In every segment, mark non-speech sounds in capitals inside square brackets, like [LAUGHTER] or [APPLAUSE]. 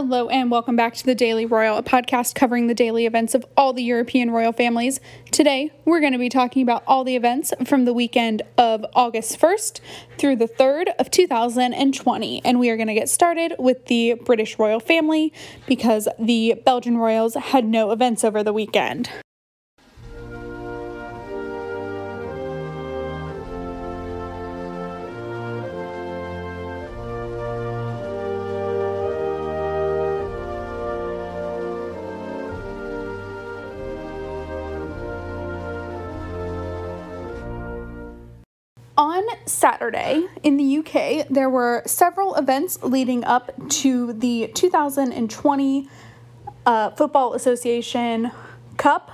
Hello, and welcome back to the Daily Royal, a podcast covering the daily events of all the European royal families. Today, we're going to be talking about all the events from the weekend of August 1st through the 3rd of 2020. And we are going to get started with the British royal family because the Belgian royals had no events over the weekend. Saturday in the UK, there were several events leading up to the 2020 uh, Football Association Cup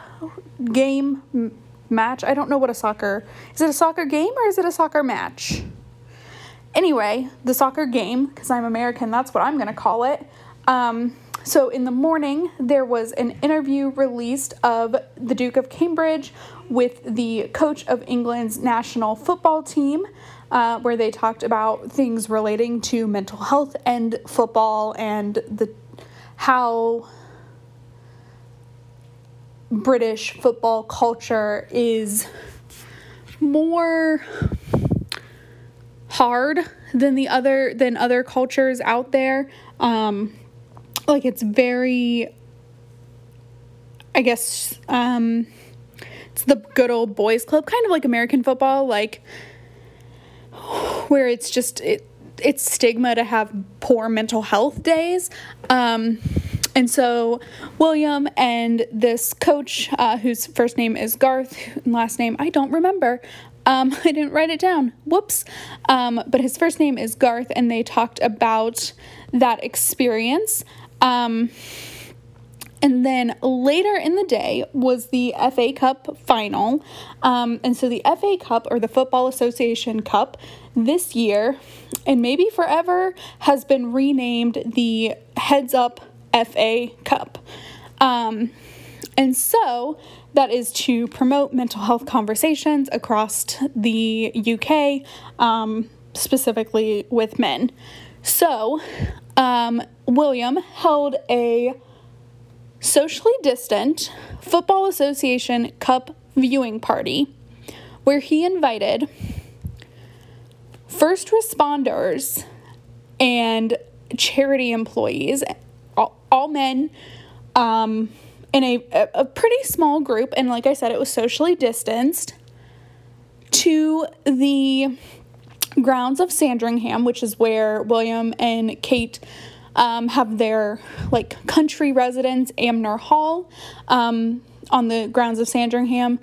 game m- match. I don't know what a soccer is. It a soccer game or is it a soccer match? Anyway, the soccer game, because I'm American, that's what I'm going to call it. Um, so in the morning, there was an interview released of the Duke of Cambridge with the coach of England's national football team, uh, where they talked about things relating to mental health and football and the how British football culture is more hard than the other than other cultures out there. Um, like it's very I guess um it's the good old boys club, kind of like American football, like where it's just it it's stigma to have poor mental health days. Um and so William and this coach, uh, whose first name is Garth, last name I don't remember. Um, [LAUGHS] I didn't write it down. Whoops. Um, but his first name is Garth, and they talked about that experience. Um, and then later in the day was the FA Cup final. Um, and so the FA Cup, or the Football Association Cup, this year, and maybe forever, has been renamed the Heads Up FA Cup. Um, and so that is to promote mental health conversations across the UK, um, specifically with men. So, um, William held a socially distant Football Association Cup viewing party where he invited first responders and charity employees, all, all men, um, in a, a pretty small group. And like I said, it was socially distanced to the grounds of Sandringham, which is where William and Kate um, have their like country residence, Anmer Hall, um, on the grounds of Sandringham.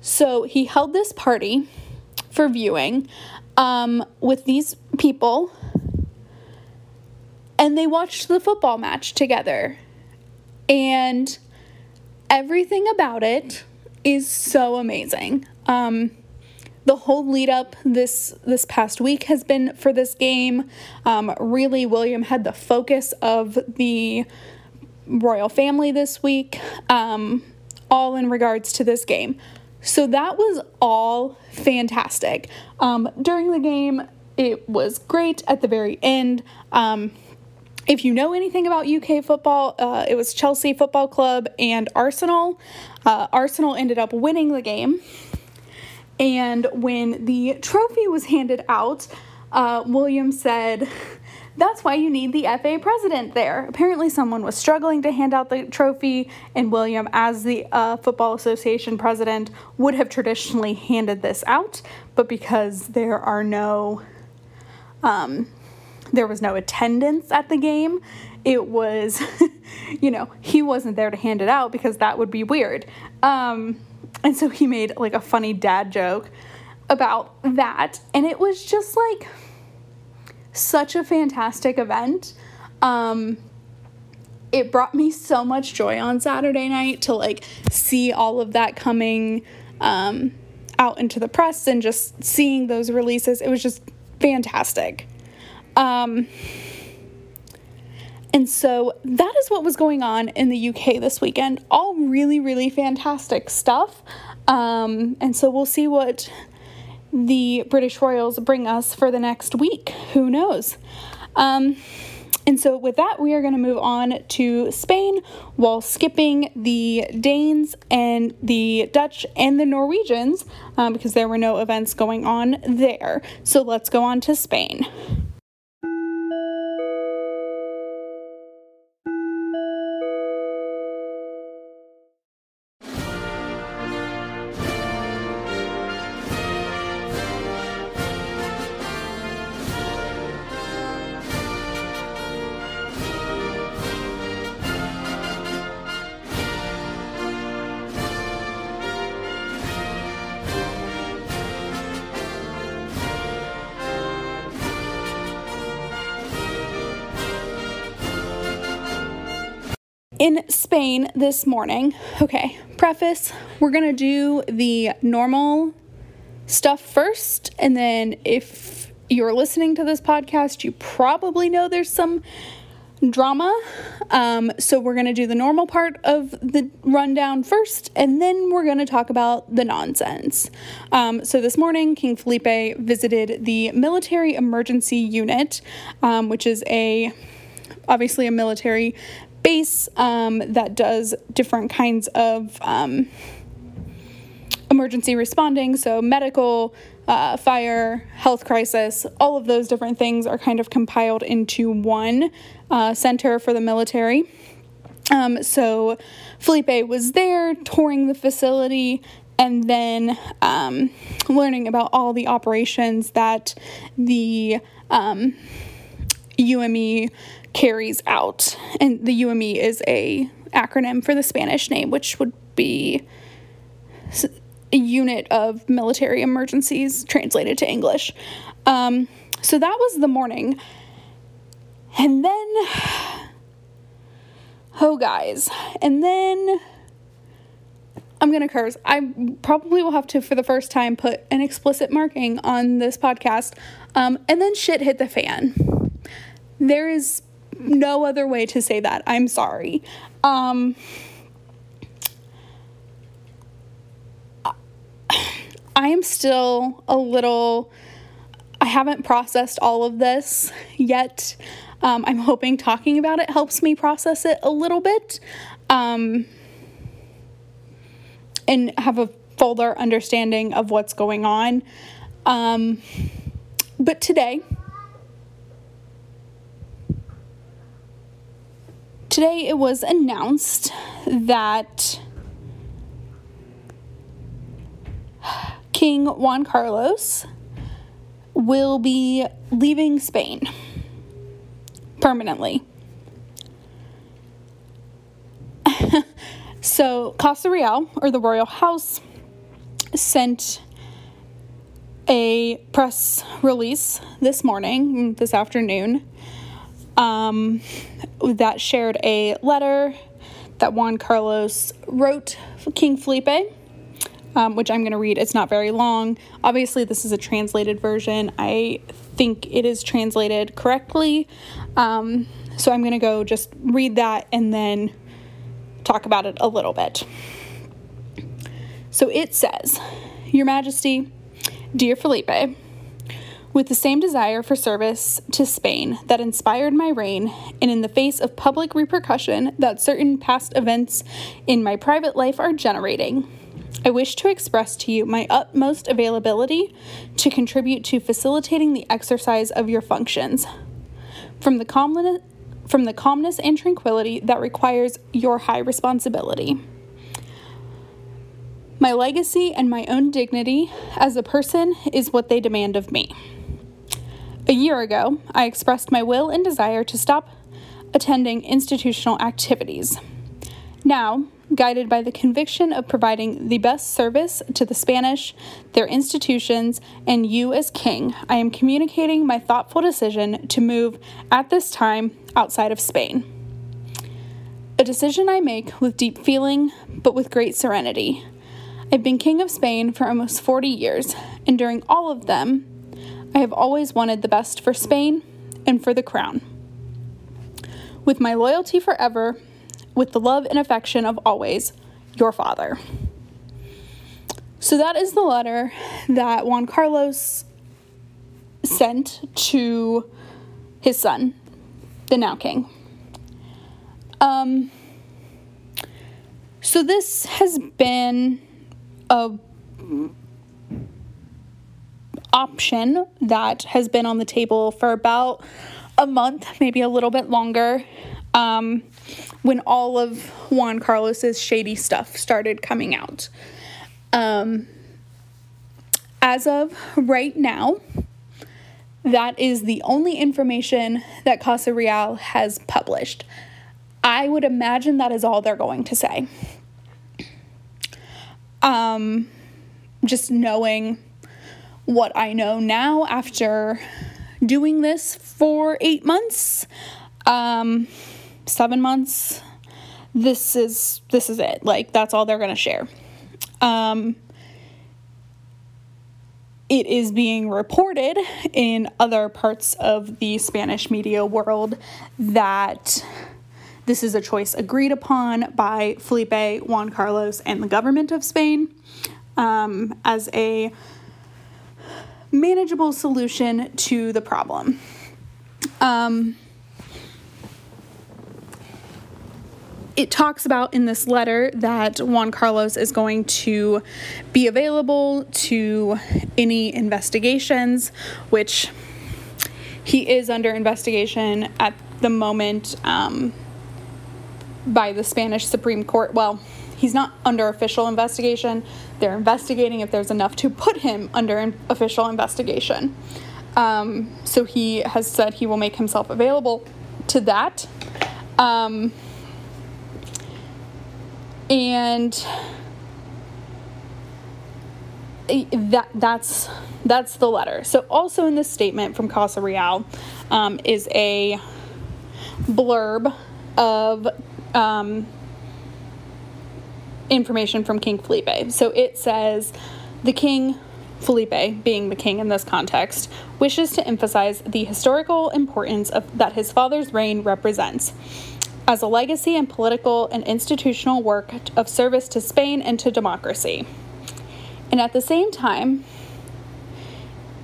So he held this party for viewing um, with these people, and they watched the football match together. And everything about it is so amazing. Um, the whole lead up this this past week has been for this game. Um, really, William had the focus of the royal family this week, um, all in regards to this game. So that was all fantastic. Um, during the game, it was great at the very end. Um, if you know anything about UK football, uh, it was Chelsea Football Club and Arsenal. Uh, Arsenal ended up winning the game. And when the trophy was handed out, uh, William said, That's why you need the FA president there. Apparently, someone was struggling to hand out the trophy, and William, as the uh, Football Association president, would have traditionally handed this out, but because there are no, um, there was no attendance at the game, it was, [LAUGHS] you know, he wasn't there to hand it out because that would be weird. Um, and so he made like a funny dad joke about that. And it was just like such a fantastic event. Um, it brought me so much joy on Saturday night to like see all of that coming um, out into the press and just seeing those releases. It was just fantastic. Um, and so that is what was going on in the UK this weekend. All really, really fantastic stuff. Um, and so we'll see what the British Royals bring us for the next week. Who knows? Um, and so, with that, we are going to move on to Spain while skipping the Danes and the Dutch and the Norwegians um, because there were no events going on there. So, let's go on to Spain. In Spain this morning. Okay, preface we're gonna do the normal stuff first, and then if you're listening to this podcast, you probably know there's some drama. Um, so we're gonna do the normal part of the rundown first, and then we're gonna talk about the nonsense. Um, so this morning, King Felipe visited the Military Emergency Unit, um, which is a obviously a military base um, that does different kinds of um, emergency responding, so medical, uh, fire, health crisis, all of those different things are kind of compiled into one uh, center for the military. Um, so Felipe was there touring the facility and then um, learning about all the operations that the um, UME carries out. And the UME is a acronym for the Spanish name, which would be a unit of military emergencies translated to English. Um, so that was the morning. And then, oh, guys, and then I'm gonna curse. I probably will have to, for the first time, put an explicit marking on this podcast. Um, and then shit hit the fan. There is no other way to say that. I'm sorry. Um, I am still a little, I haven't processed all of this yet. Um, I'm hoping talking about it helps me process it a little bit um, and have a fuller understanding of what's going on. Um, but today, today it was announced that King Juan Carlos will be leaving Spain permanently. [LAUGHS] so, Casa Real, or the royal house, sent a press release this morning, this afternoon, um, that shared a letter that Juan Carlos wrote King Felipe, um, which I'm going to read. It's not very long. Obviously, this is a translated version. I think it is translated correctly. Um, so I'm going to go just read that and then talk about it a little bit. So it says, Your Majesty, dear Felipe, with the same desire for service to Spain that inspired my reign, and in the face of public repercussion that certain past events in my private life are generating, I wish to express to you my utmost availability to contribute to facilitating the exercise of your functions. From the calmness, from the calmness and tranquility that requires your high responsibility. My legacy and my own dignity as a person is what they demand of me. A year ago, I expressed my will and desire to stop attending institutional activities. Now, guided by the conviction of providing the best service to the Spanish, their institutions, and you as king, I am communicating my thoughtful decision to move at this time outside of Spain. A decision I make with deep feeling, but with great serenity. I've been king of Spain for almost 40 years, and during all of them, I have always wanted the best for Spain and for the crown. With my loyalty forever, with the love and affection of always, your father. So that is the letter that Juan Carlos sent to his son, the now king. Um, so this has been a option that has been on the table for about a month, maybe a little bit longer, um, when all of Juan Carlos's shady stuff started coming out. Um, as of right now, that is the only information that Casa Real has published. I would imagine that is all they're going to say. Um, just knowing what I know now after doing this for eight months, um, seven months. This is this is it. Like that's all they're gonna share. Um, it is being reported in other parts of the Spanish media world that this is a choice agreed upon by Felipe, Juan Carlos, and the government of Spain um, as a manageable solution to the problem. Um, it talks about in this letter that Juan Carlos is going to be available to any investigations, which he is under investigation at the moment um, by the Spanish Supreme Court. Well, he's not under official investigation. They're investigating if there's enough to put him under an official investigation. Um, so he has said he will make himself available to that. Um, and that that's that's the letter. So also in this statement from Casa Real um, is a blurb of um, information from King Felipe. So it says the king Felipe, being the king in this context, wishes to emphasize the historical importance of that his father's reign represents as a legacy and political and institutional work of service to Spain and to democracy. And at the same time,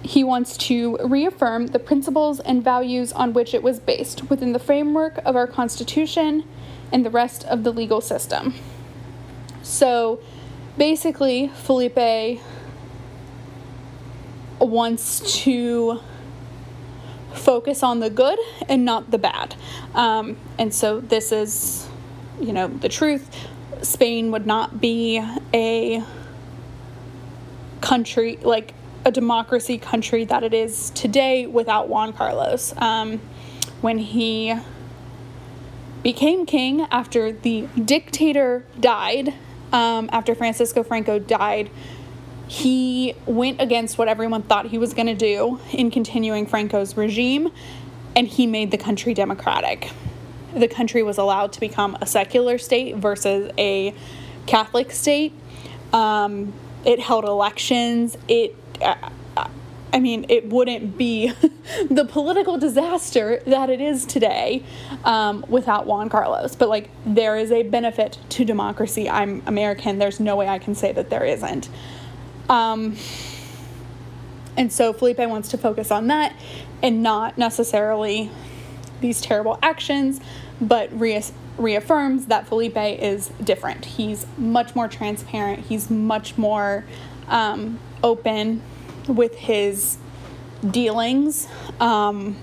he wants to reaffirm the principles and values on which it was based within the framework of our Constitution and the rest of the legal system. So basically, Felipe wants to focus on the good and not the bad. Um, and so this is, you know, the truth. Spain would not be a country, like a democracy country that it is today without Juan Carlos. Um, when he became king after the dictator died, um, after Francisco Franco died, he went against what everyone thought he was going to do in continuing Franco's regime, and he made the country democratic. The country was allowed to become a secular state versus a Catholic state. Um, it held elections. It, uh, I mean, it wouldn't be [LAUGHS] the political disaster that it is today um, without Juan Carlos. But, like, there is a benefit to democracy. I'm American. There's no way I can say that there isn't. Um, and so Felipe wants to focus on that and not necessarily these terrible actions, but re- reaffirms that Felipe is different. He's much more transparent, he's much more um, open with his dealings um,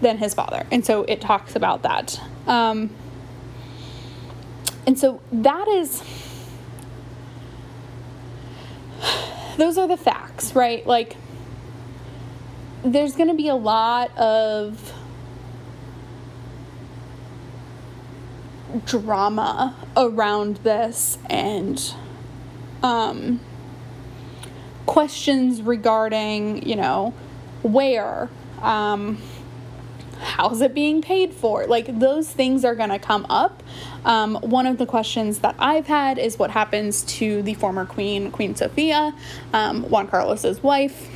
than his father. And so it talks about that. Um, and so that is those are the facts, right? Like, there's going to be a lot of drama around this and um, questions regarding, you know, where, um, how's it being paid for? Like, those things are going to come up. Um, one of the questions that I've had is what happens to the former queen, Queen Sofia, um, Juan Carlos's wife.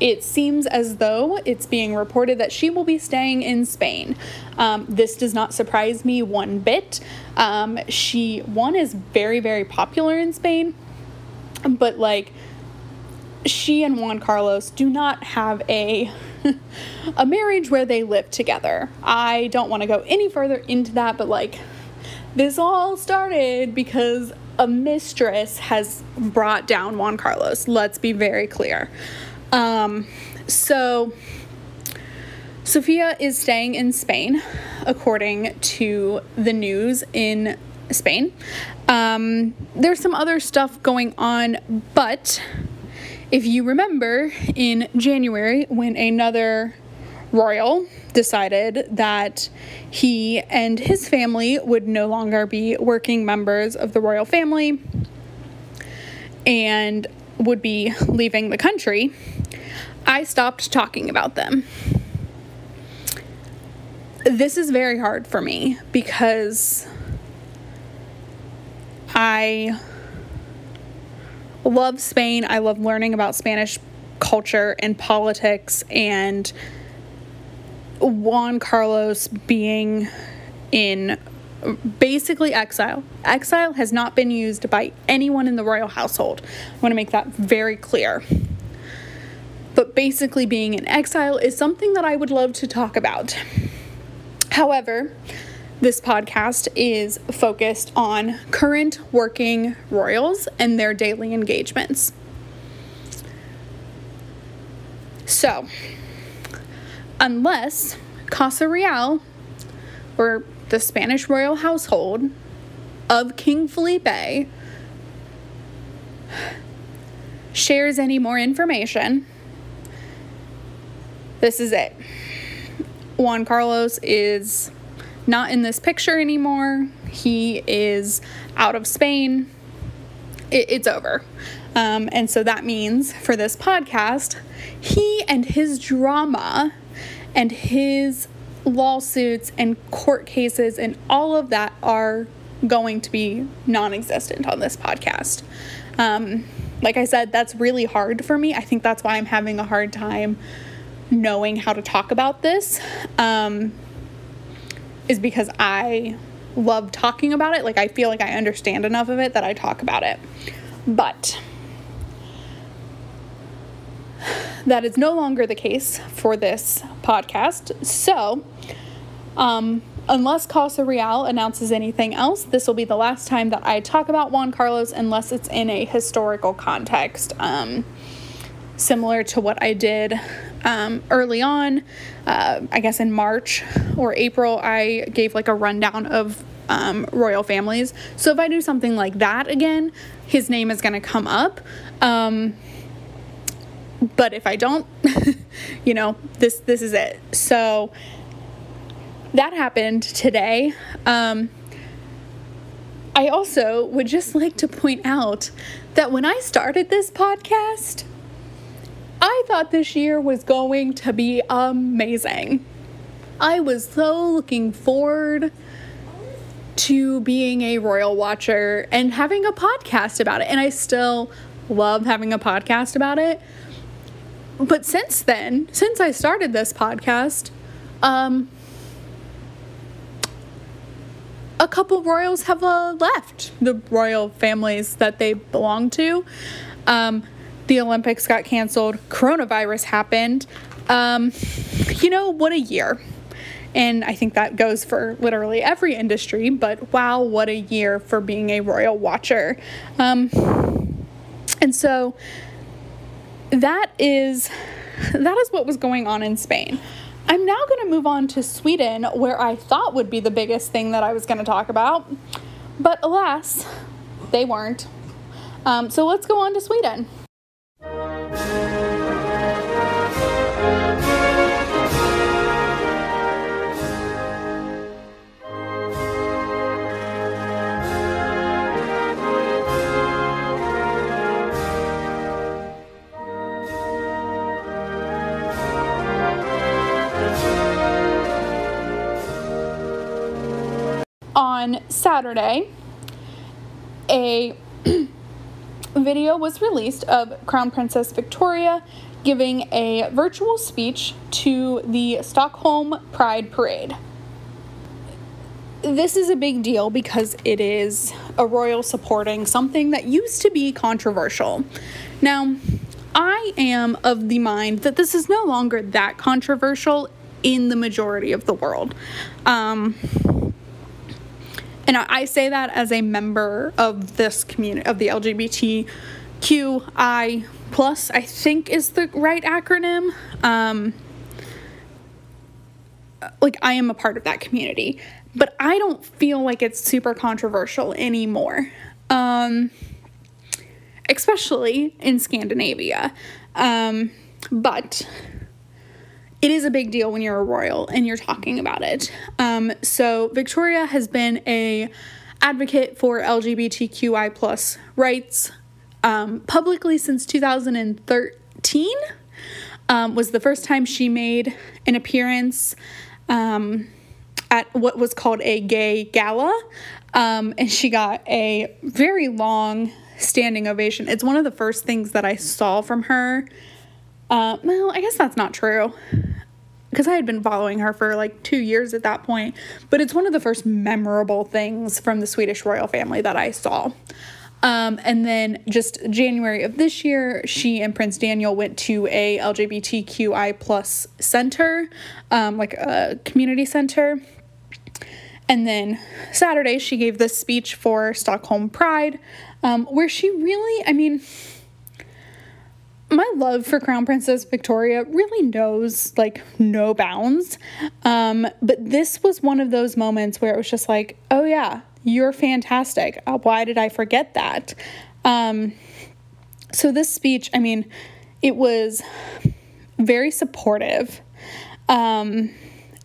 It seems as though it's being reported that she will be staying in Spain. Um, this does not surprise me one bit. Um, she, one, is very, very popular in Spain, but like, she and Juan Carlos do not have a [LAUGHS] a marriage where they live together. I don't want to go any further into that, but like this all started because a mistress has brought down Juan Carlos. Let's be very clear. Um, so Sofia is staying in Spain, according to the news in Spain. Um, there's some other stuff going on, but if you remember in January when another royal decided that he and his family would no longer be working members of the royal family and would be leaving the country, I stopped talking about them. This is very hard for me because I love Spain. I love learning about Spanish culture and politics and Juan Carlos being in basically exile. Exile has not been used by anyone in the royal household. I want to make that very clear. But basically, being in exile is something that I would love to talk about. However, this podcast is focused on current working royals and their daily engagements. So, unless Casa Real or the Spanish royal household of King Felipe shares any more information, this is it. Juan Carlos is not in this picture anymore. He is out of Spain. It, it's over. Um, and so that means for this podcast, he and his drama and his lawsuits and court cases and all of that are going to be non existent on this podcast. Um, like I said, that's really hard for me. I think that's why I'm having a hard time knowing how to talk about this. Um, is because I love talking about it. Like, I feel like I understand enough of it that I talk about it. But that is no longer the case for this podcast. So, um, unless Casa Real announces anything else, this will be the last time that I talk about Juan Carlos unless it's in a historical context, um, similar to what I did um, early on. Uh, I guess in March or April, I gave like a rundown of um, royal families. So if I do something like that again, his name is going to come up. Um, but if I don't, [LAUGHS] you know, this this is it. So that happened today. Um, I also would just like to point out that when I started this podcast, I thought this year was going to be amazing. I was so looking forward to being a royal watcher and having a podcast about it. And I still love having a podcast about it. But since then, since I started this podcast, um, a couple royals have uh, left the royal families that they belong to. Um, the Olympics got canceled, coronavirus happened. Um, you know, what a year. And I think that goes for literally every industry, but wow, what a year for being a royal watcher. Um, and so that is that is what was going on in Spain. I'm now going to move on to Sweden, where I thought would be the biggest thing that I was going to talk about, but alas, they weren't. Um, so let's go on to Sweden. On Saturday, a [CLEARS THROAT] video was released of Crown Princess Victoria giving a virtual speech to the Stockholm Pride Parade. This is a big deal because it is a royal supporting something that used to be controversial. Now, I am of the mind that this is no longer that controversial in the majority of the world. Um, and I say that as a member of this community, of the LGBTQI plus, I think is the right acronym. Um, like I am a part of that community, but I don't feel like it's super controversial anymore. Um, especially in Scandinavia. Um, but it is a big deal when you're a royal and you're talking about it. Um, so Victoria has been a advocate for LGBTQI plus rights um, publicly since 2013. Um, was the first time she made an appearance um, at what was called a gay gala, um, and she got a very long standing ovation. It's one of the first things that I saw from her. Uh, well, I guess that's not true because I had been following her for like two years at that point, but it's one of the first memorable things from the Swedish royal family that I saw. Um, and then just January of this year, she and Prince Daniel went to a LGBTQI plus center, um, like a community center. And then Saturday, she gave this speech for Stockholm Pride, um, where she really, I mean, my love for Crown Princess Victoria really knows like no bounds. Um, but this was one of those moments where it was just like, oh yeah, you're fantastic. Uh, why did I forget that? Um, so this speech, I mean, it was very supportive. Um,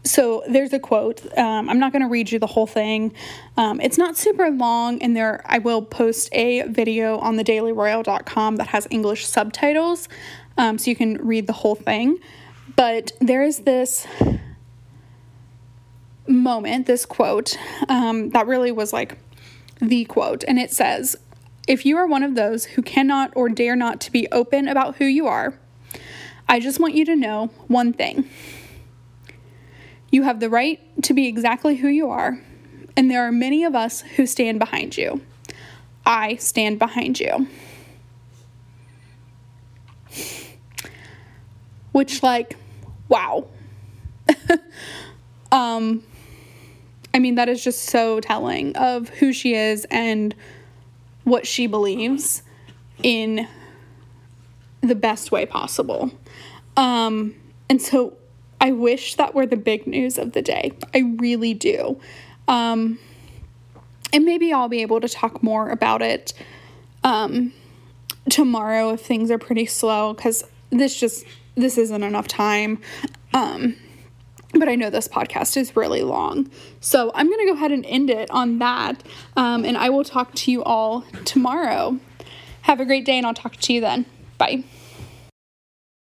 so there's a quote. Um, I'm not going to read you the whole thing. Um, it's not super long, and there I will post a video on the dailyroyal.com that has English subtitles, um, so you can read the whole thing. But there is this moment, this quote, um, that really was like the quote, and it says, "If you are one of those who cannot or dare not to be open about who you are, I just want you to know one thing." You have the right to be exactly who you are, and there are many of us who stand behind you. I stand behind you. Which, like, wow. [LAUGHS] um, I mean, that is just so telling of who she is and what she believes in the best way possible. Um, and so I wish that were the big news of the day. I really do. Um, and maybe I'll be able to talk more about it um, tomorrow if things are pretty slow because this just this isn't enough time. Um, but I know this podcast is really long. So I'm going to go ahead and end it on that. Um, and I will talk to you all tomorrow. Have a great day, and I'll talk to you then. Bye.